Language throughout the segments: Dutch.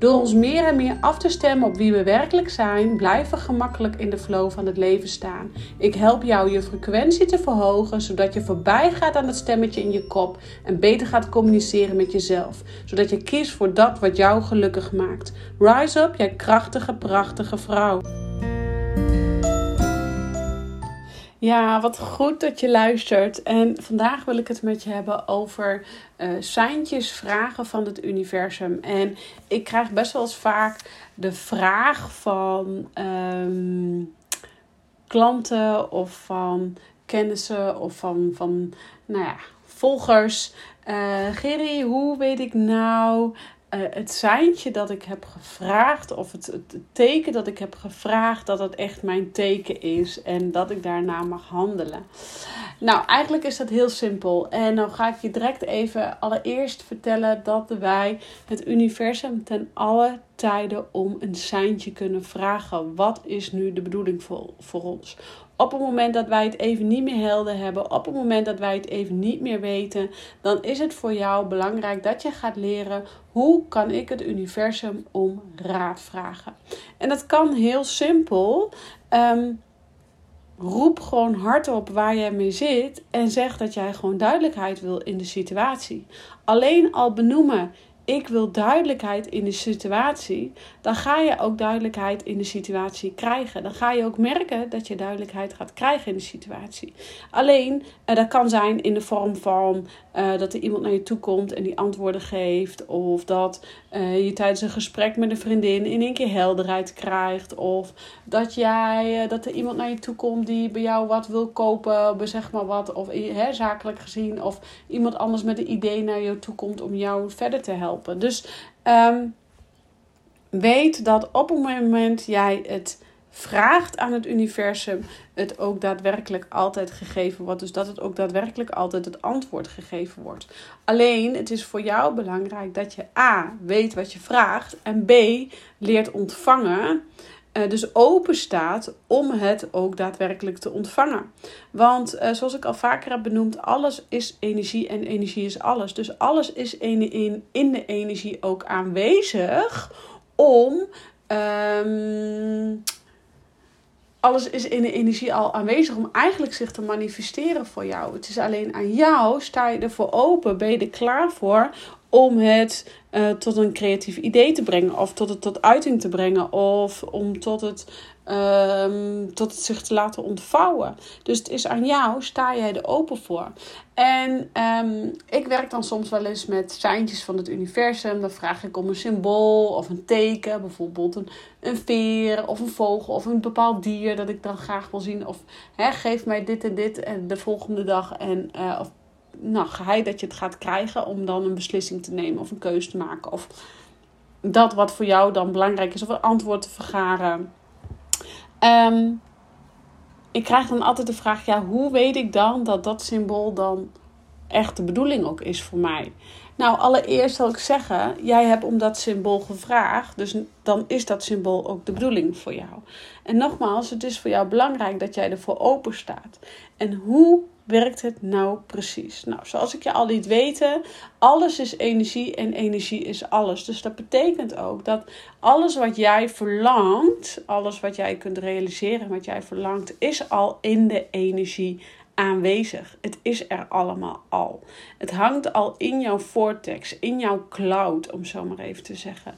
Door ons meer en meer af te stemmen op wie we werkelijk zijn, blijven we gemakkelijk in de flow van het leven staan. Ik help jou je frequentie te verhogen, zodat je voorbij gaat aan het stemmetje in je kop en beter gaat communiceren met jezelf, zodat je kiest voor dat wat jou gelukkig maakt. Rise up, jij krachtige, prachtige vrouw. Ja, wat goed dat je luistert. En vandaag wil ik het met je hebben over uh, seintjes, vragen van het universum. En ik krijg best wel eens vaak de vraag van ehm, klanten of van kennissen of van, van nou ja, volgers. Uh, Gerry, hoe weet ik nou uh, het seintje dat ik heb gevraagd, of het, het, teken dat ik heb gevraagd, dat het echt mijn teken is en dat ik daarna mag handelen. Nou, eigenlijk is dat heel simpel. En dan ga ik je direct even allereerst vertellen dat wij het universum ten alle tijden om een seintje kunnen vragen. Wat is nu de bedoeling voor, voor ons? Op het moment dat wij het even niet meer helder hebben, op het moment dat wij het even niet meer weten, dan is het voor jou belangrijk dat je gaat leren hoe kan ik het universum om raad vragen. En dat kan heel simpel. Um, roep gewoon hardop waar jij mee zit en zeg dat jij gewoon duidelijkheid wil in de situatie. Alleen al benoemen ik wil duidelijkheid in de situatie, dan ga je ook duidelijkheid in de situatie krijgen. Dan ga je ook merken dat je duidelijkheid gaat krijgen in de situatie. Alleen, uh, dat kan zijn in de vorm van uh, dat er iemand naar je toe komt en die antwoorden geeft. Of dat uh, je tijdens een gesprek met een vriendin in één keer helderheid krijgt. Of dat, jij, dat er iemand naar je toe komt die bij jou wat wil kopen, zeg maar wat. Of hè, zakelijk gezien. Of iemand anders met een idee naar je toe komt om jou verder te helpen. Dus um, weet dat op het moment jij het vraagt aan het universum, het ook daadwerkelijk altijd gegeven wordt. Dus dat het ook daadwerkelijk altijd het antwoord gegeven wordt. Alleen, het is voor jou belangrijk dat je A. weet wat je vraagt en B. leert ontvangen. Uh, dus open staat om het ook daadwerkelijk te ontvangen. Want uh, zoals ik al vaker heb benoemd, alles is energie en energie is alles. Dus alles is in, in, in de energie ook aanwezig om. Um, alles is in de energie al aanwezig om eigenlijk zich te manifesteren voor jou. Het is alleen aan jou, sta je ervoor open, ben je er klaar voor om het uh, tot een creatief idee te brengen of tot het tot uiting te brengen of om tot het, um, tot zich te laten ontvouwen. Dus het is aan jou, sta jij er open voor. En um, ik werk dan soms wel eens met seintjes van het universum. Dan vraag ik om een symbool of een teken, bijvoorbeeld een, een veer of een vogel of een bepaald dier dat ik dan graag wil zien. Of geef mij dit en dit en de volgende dag en uh, of nou, geheid dat je het gaat krijgen om dan een beslissing te nemen of een keuze te maken. Of dat wat voor jou dan belangrijk is, of een antwoord te vergaren. Um, ik krijg dan altijd de vraag: ja, hoe weet ik dan dat dat symbool dan echt de bedoeling ook is voor mij? Nou, allereerst zal ik zeggen, jij hebt om dat symbool gevraagd, dus dan is dat symbool ook de bedoeling voor jou. En nogmaals, het is voor jou belangrijk dat jij ervoor open staat. En hoe werkt het nou precies? Nou, zoals ik je al liet weten, alles is energie en energie is alles. Dus dat betekent ook dat alles wat jij verlangt, alles wat jij kunt realiseren, wat jij verlangt, is al in de energie aanwezig. Het is er allemaal al. Het hangt al in jouw vortex, in jouw cloud, om zo maar even te zeggen.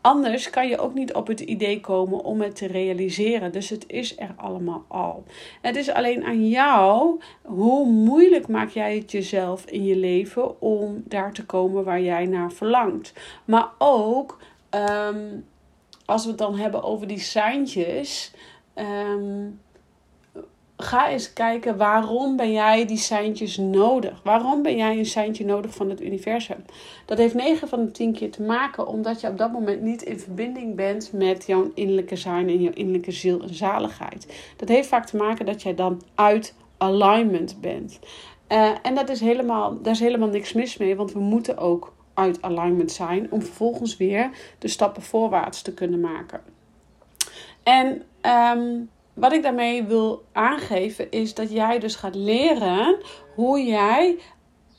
Anders kan je ook niet op het idee komen om het te realiseren. Dus het is er allemaal al. Het is alleen aan jou hoe moeilijk maak jij het jezelf in je leven om daar te komen waar jij naar verlangt. Maar ook ehm, als we het dan hebben over die seintjes. Um, ga eens kijken waarom ben jij die seintjes nodig? Waarom ben jij een seintje nodig van het universum? Dat heeft 9 van de 10 keer te maken omdat je op dat moment niet in verbinding bent met jouw innerlijke zijn en jouw innerlijke ziel en zaligheid. Dat heeft vaak te maken dat jij dan uit alignment bent. Uh, en dat is helemaal, daar is helemaal niks mis mee, want we moeten ook uit alignment zijn om vervolgens weer de stappen voorwaarts te kunnen maken. En um, wat ik daarmee wil aangeven is dat jij dus gaat leren hoe jij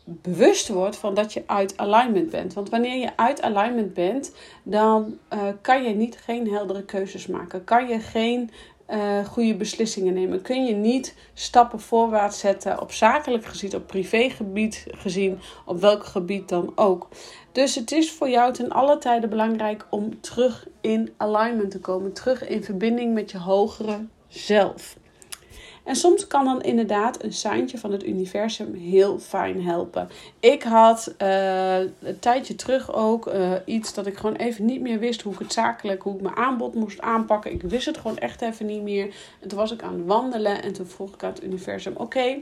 bewust wordt van dat je uit alignment bent. Want wanneer je uit alignment bent, dan uh, kan je niet geen heldere keuzes maken. Kan je geen uh, goede beslissingen nemen. Kun je niet stappen voorwaarts zetten op zakelijk gezien, op privégebied gezien, op welk gebied dan ook. Dus het is voor jou ten alle tijde belangrijk om terug in alignment te komen, terug in verbinding met je hogere zelf. En soms kan dan inderdaad een seintje van het universum heel fijn helpen. Ik had uh, een tijdje terug ook uh, iets dat ik gewoon even niet meer wist hoe ik het zakelijk, hoe ik mijn aanbod moest aanpakken. Ik wist het gewoon echt even niet meer. En toen was ik aan het wandelen en toen vroeg ik aan het universum: Oké,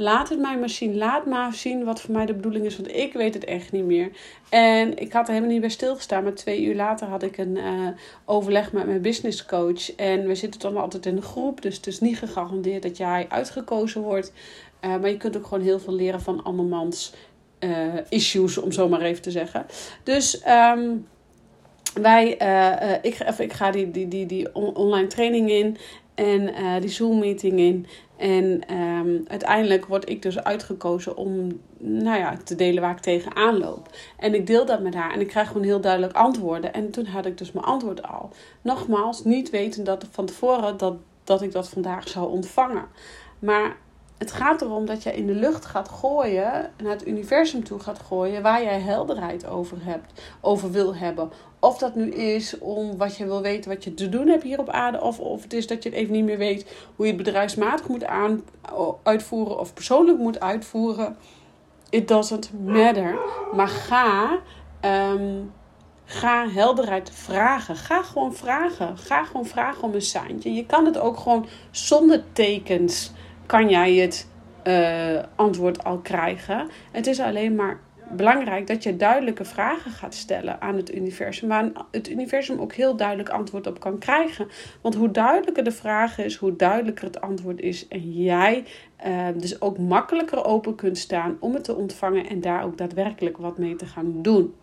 Laat het mij maar zien. Laat maar zien wat voor mij de bedoeling is. Want ik weet het echt niet meer. En ik had er helemaal niet bij stilgestaan. Maar twee uur later had ik een uh, overleg met mijn business coach. En we zitten dan altijd in een groep. Dus het is niet gegarandeerd dat jij uitgekozen wordt. Uh, maar je kunt ook gewoon heel veel leren van andermans uh, issues, om zo maar even te zeggen. Dus um, wij, ik, ik ga die, die, die, die online training in. En die Zoom meeting in. En ehm, uiteindelijk word ik dus uitgekozen om nou ja, te delen waar ik tegenaan loop. En ik deel dat met haar en ik krijg gewoon heel duidelijk antwoorden. En toen had ik dus mijn antwoord al. Nogmaals, niet weten dat van tevoren dat, dat ik dat vandaag zou ontvangen. Maar het gaat erom dat je in de lucht gaat gooien, naar het universum toe gaat gooien, waar jij helderheid over hebt, over wil hebben. Of dat nu is om wat je wil weten wat je te doen hebt hier op aarde, of, of het is dat je het even niet meer weet hoe je het bedrijfsmatig moet aan, uitvoeren of persoonlijk moet uitvoeren. It doesn't matter. Maar ga, um, ga helderheid vragen. Ga gewoon vragen. Ga gewoon vragen om een seintje. Je kan het ook gewoon zonder tekens kan jij het uh, antwoord al krijgen. Het is alleen maar belangrijk dat je duidelijke vragen gaat stellen aan het universum, waar het universum ook heel duidelijk antwoord op kan krijgen. Want hoe duidelijker de vraag is, hoe duidelijker het antwoord is en jij uh, dus ook makkelijker open kunt staan om het te ontvangen en daar ook daadwerkelijk wat mee te gaan doen.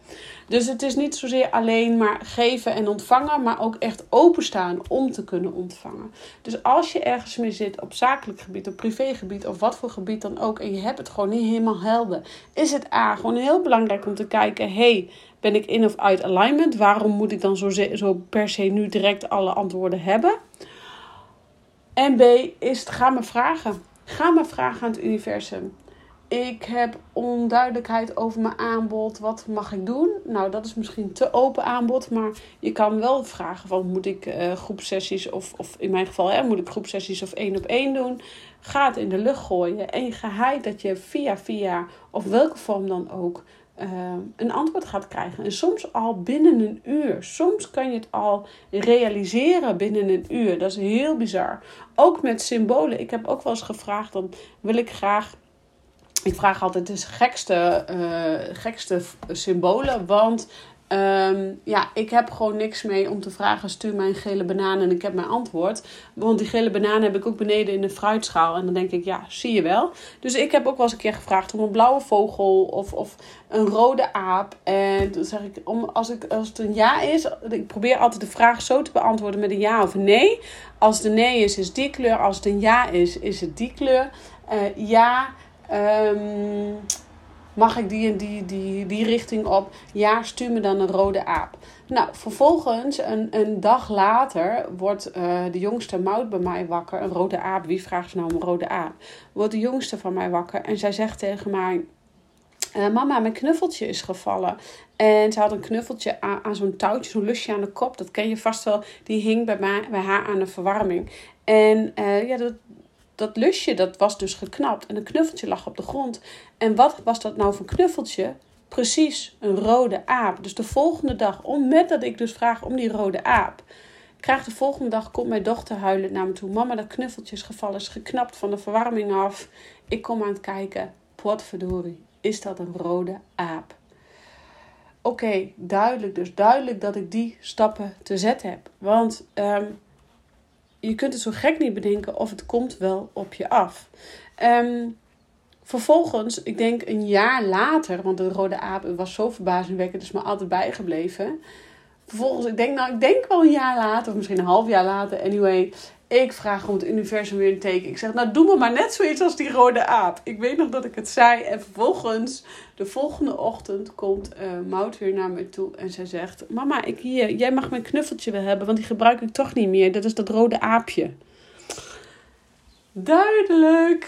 Dus het is niet zozeer alleen maar geven en ontvangen, maar ook echt openstaan om te kunnen ontvangen. Dus als je ergens mee zit op zakelijk gebied, op privégebied of wat voor gebied dan ook, en je hebt het gewoon niet helemaal helder, is het A gewoon heel belangrijk om te kijken: hey, ben ik in of uit alignment? Waarom moet ik dan zo, zo per se nu direct alle antwoorden hebben? En B is ga me vragen. Ga maar vragen aan het universum. Ik heb onduidelijkheid over mijn aanbod. Wat mag ik doen? Nou, dat is misschien te open aanbod. Maar je kan wel vragen van moet ik uh, groepsessies of, of in mijn geval hè, moet ik groepsessies of één op één doen. Ga het in de lucht gooien. En je geheid dat je via via of welke vorm dan ook uh, een antwoord gaat krijgen. En soms al binnen een uur. Soms kan je het al realiseren binnen een uur. Dat is heel bizar. Ook met symbolen. Ik heb ook wel eens gevraagd, dan wil ik graag. Ik vraag altijd de gekste, uh, gekste symbolen. Want Um, ja, ik heb gewoon niks mee om te vragen: stuur mij een gele banaan en ik heb mijn antwoord. Want die gele banaan heb ik ook beneden in de fruitschaal. En dan denk ik: ja, zie je wel. Dus ik heb ook wel eens een keer gevraagd om een blauwe vogel of, of een rode aap. En toen zeg ik: om, als, ik, als het een ja is, ik probeer altijd de vraag zo te beantwoorden met een ja of nee. Als het een nee is, is die kleur. Als het een ja is, is het die kleur. Uh, ja. Um, Mag ik die en die, die, die richting op? Ja, stuur me dan een rode aap. Nou, vervolgens, een, een dag later, wordt uh, de jongste Mout bij mij wakker. Een rode aap. Wie vraagt nou om een rode aap? Wordt de jongste van mij wakker. En zij zegt tegen mij... Uh, mama, mijn knuffeltje is gevallen. En ze had een knuffeltje aan, aan zo'n touwtje, zo'n lusje aan de kop. Dat ken je vast wel. Die hing bij, mij, bij haar aan de verwarming. En uh, ja, dat, dat lusje dat was dus geknapt en een knuffeltje lag op de grond. En wat was dat nou voor knuffeltje? Precies, een rode aap. Dus de volgende dag, met dat ik dus vraag om die rode aap, krijg de volgende dag, komt mijn dochter huilen naar me toe. Mama, dat knuffeltje is gevallen, is geknapt van de verwarming af. Ik kom aan het kijken. Potverdorie, is dat een rode aap? Oké, duidelijk. Dus duidelijk dat ik die stappen te zetten heb. Want ehm, je kunt het zo gek niet bedenken of het komt wel op je af. Um, vervolgens, ik denk een jaar later, want de rode aap was zo verbazingwekkend, is me altijd bijgebleven. Vervolgens, ik denk, nou, ik denk wel een jaar later, of misschien een half jaar later, anyway, ik vraag om het universum weer een teken. Ik zeg, nou doe me maar net zoiets als die rode aap. Ik weet nog dat ik het zei. En vervolgens, de volgende ochtend, komt uh, Mout weer naar me toe. En zij zegt, mama, ik hier, jij mag mijn knuffeltje wel hebben. Want die gebruik ik toch niet meer. Dat is dat rode aapje. Duidelijk.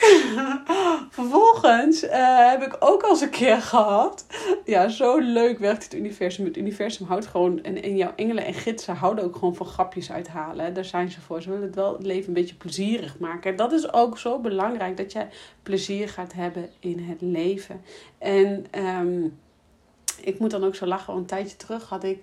Vervolgens uh, heb ik ook al eens een keer gehad. Ja, zo leuk werkt het universum. Het universum houdt gewoon. En, en jouw engelen en gidsen houden ook gewoon van grapjes uithalen. Daar zijn ze voor. Ze willen het wel het leven een beetje plezierig maken. En dat is ook zo belangrijk dat jij plezier gaat hebben in het leven. En um, ik moet dan ook zo lachen. Een tijdje terug had ik.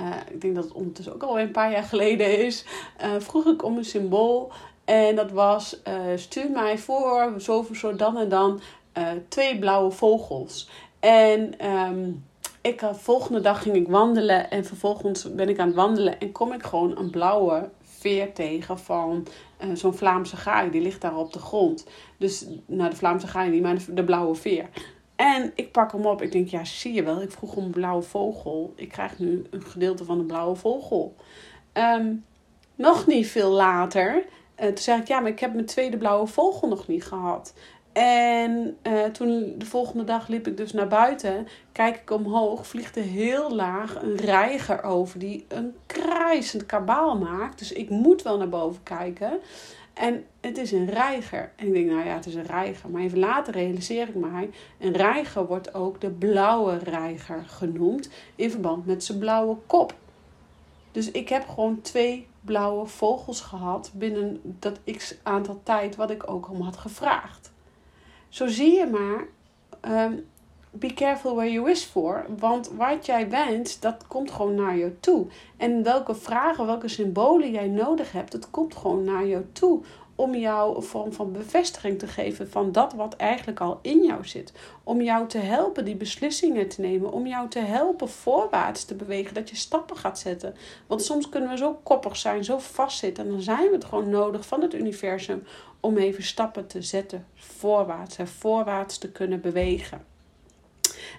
Uh, ik denk dat het ondertussen ook alweer een paar jaar geleden is. Uh, vroeg ik om een symbool. En dat was, uh, stuur mij voor zo, zo dan en dan uh, twee blauwe vogels. En um, ik, uh, volgende dag ging ik wandelen en vervolgens ben ik aan het wandelen en kom ik gewoon een blauwe veer tegen van zo'n Vlaamse gaai. Die ligt daar op de grond. Dus, nou de Vlaamse gaai niet, maar de, de blauwe veer. En ik pak hem op. Ik denk, ja, zie je wel. Ik vroeg om een blauwe vogel. Ik krijg nu een gedeelte van de blauwe vogel. Um, nog niet veel later uh, toen zei ik, ja, maar ik heb mijn tweede blauwe vogel nog niet gehad. En uh, toen de volgende dag liep ik dus naar buiten. Kijk ik omhoog, vliegt er heel laag een reiger over die een krijzend kabaal maakt. Dus ik moet wel naar boven kijken. En het is een reiger. En ik denk, nou ja, het is een reiger. Maar even later realiseer ik mij, een reiger wordt ook de blauwe reiger genoemd. In verband met zijn blauwe kop. Dus ik heb gewoon twee blauwe vogels gehad binnen dat x aantal tijd wat ik ook om had gevraagd. Zo zie je maar, um, be careful where you wish for. Want wat jij wenst, dat komt gewoon naar jou toe. En welke vragen, welke symbolen jij nodig hebt, dat komt gewoon naar jou toe om jou een vorm van bevestiging te geven van dat wat eigenlijk al in jou zit. Om jou te helpen die beslissingen te nemen. Om jou te helpen voorwaarts te bewegen. Dat je stappen gaat zetten. Want soms kunnen we zo koppig zijn, zo vastzitten. En dan zijn we het gewoon nodig van het universum om even stappen te zetten voorwaarts. En voorwaarts te kunnen bewegen.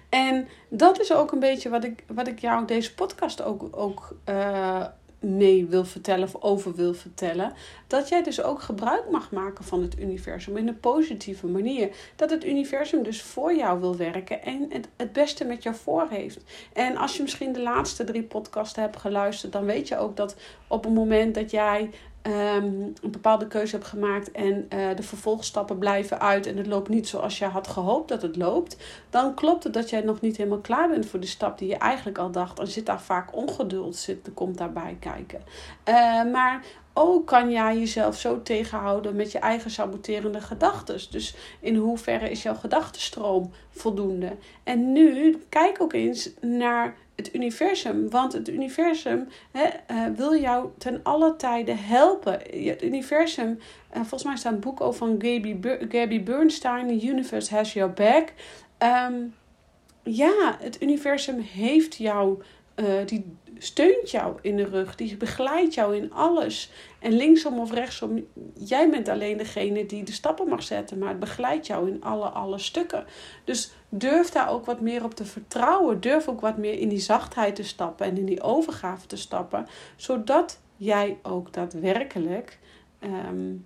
En dat is ook een beetje wat ik, wat ik jou deze podcast ook, ook uh, mee wil vertellen of over wil vertellen. Dat jij dus ook gebruik mag maken van het universum in een positieve manier. Dat het universum dus voor jou wil werken en het, beste met jou voor heeft. En als je misschien de laatste drie podcasten hebt geluisterd, dan weet je ook dat op het moment dat jij um, een bepaalde keuze hebt gemaakt en uh, de vervolgstappen blijven uit en het loopt niet zoals je had gehoopt dat het loopt, dan klopt het dat jij nog niet helemaal klaar bent voor de stap die je eigenlijk al dacht. Dan zit daar vaak ongeduld, zit, komt daarbij kijken. Uh, maar ook kan jij jezelf zo tegenhouden met je eigen saboterende gedachten. Dus in hoeverre is jouw gedachtenstroom voldoende? En nu kijk ook eens naar het universum. Want het universum hè, uh, wil jou ten alle tijden helpen. Het universum, uh, volgens mij staat een boek over van Gabby, Gabby Bernstein, The Universe Has Your Back. Um, ja, het universum heeft jou, uh, die steunt jou in de rug, die begeleidt jou in alles. En linksom of rechtsom, jij bent alleen degene die de stappen mag zetten, maar het begeleidt jou in alle, alle stukken. Dus durf daar ook wat meer op te vertrouwen. Durf ook wat meer in die zachtheid te stappen en in die overgave te stappen, zodat jij ook daadwerkelijk um,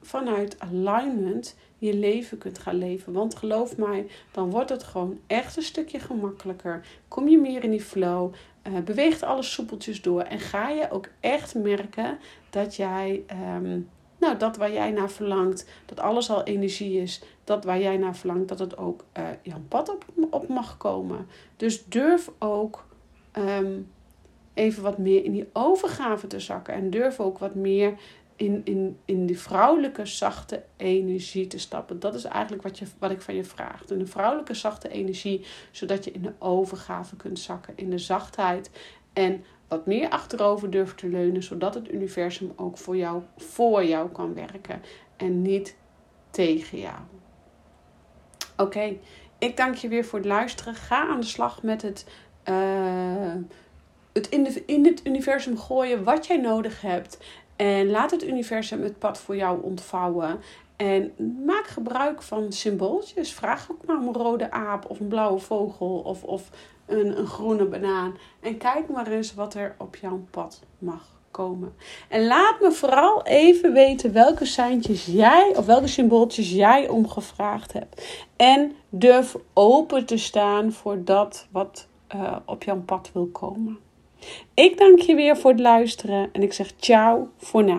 vanuit alignment je leven kunt gaan leven. Want geloof mij, dan wordt het gewoon echt een stukje gemakkelijker. Kom je meer in die flow. Uh, beweegt alles soepeltjes door. En ga je ook echt merken dat jij, um, nou, dat waar jij naar verlangt, dat alles al energie is. Dat waar jij naar verlangt, dat het ook uh, jouw pad op, op mag komen. Dus durf ook um, even wat meer in die overgave te zakken. En durf ook wat meer in, in, in die vrouwelijke zachte energie te stappen. Dat is eigenlijk wat, je, wat ik van je vraag. De vrouwelijke zachte energie, zodat je in de overgave kunt zakken, in de zachtheid. En wat meer achterover durft te leunen, zodat het universum ook voor jou, voor jou kan werken en niet tegen jou. Oké, ik dank je weer voor het luisteren. Ga aan de slag met het, uh, het in, de, in het universum gooien wat jij nodig hebt. En laat het universum het pad voor jou ontvouwen. En maak gebruik van symbooltjes. Vraag ook maar om een rode aap of een blauwe vogel of, of een, een groene banaan. En kijk maar eens wat er op jouw pad mag komen. En laat me vooral even weten welke seintjes jij of welke symbooltjes jij omgevraagd hebt. En durf open te staan voor dat wat uh, op jouw pad wil komen. Ik dank je weer voor het luisteren en ik zeg ciao voor nu.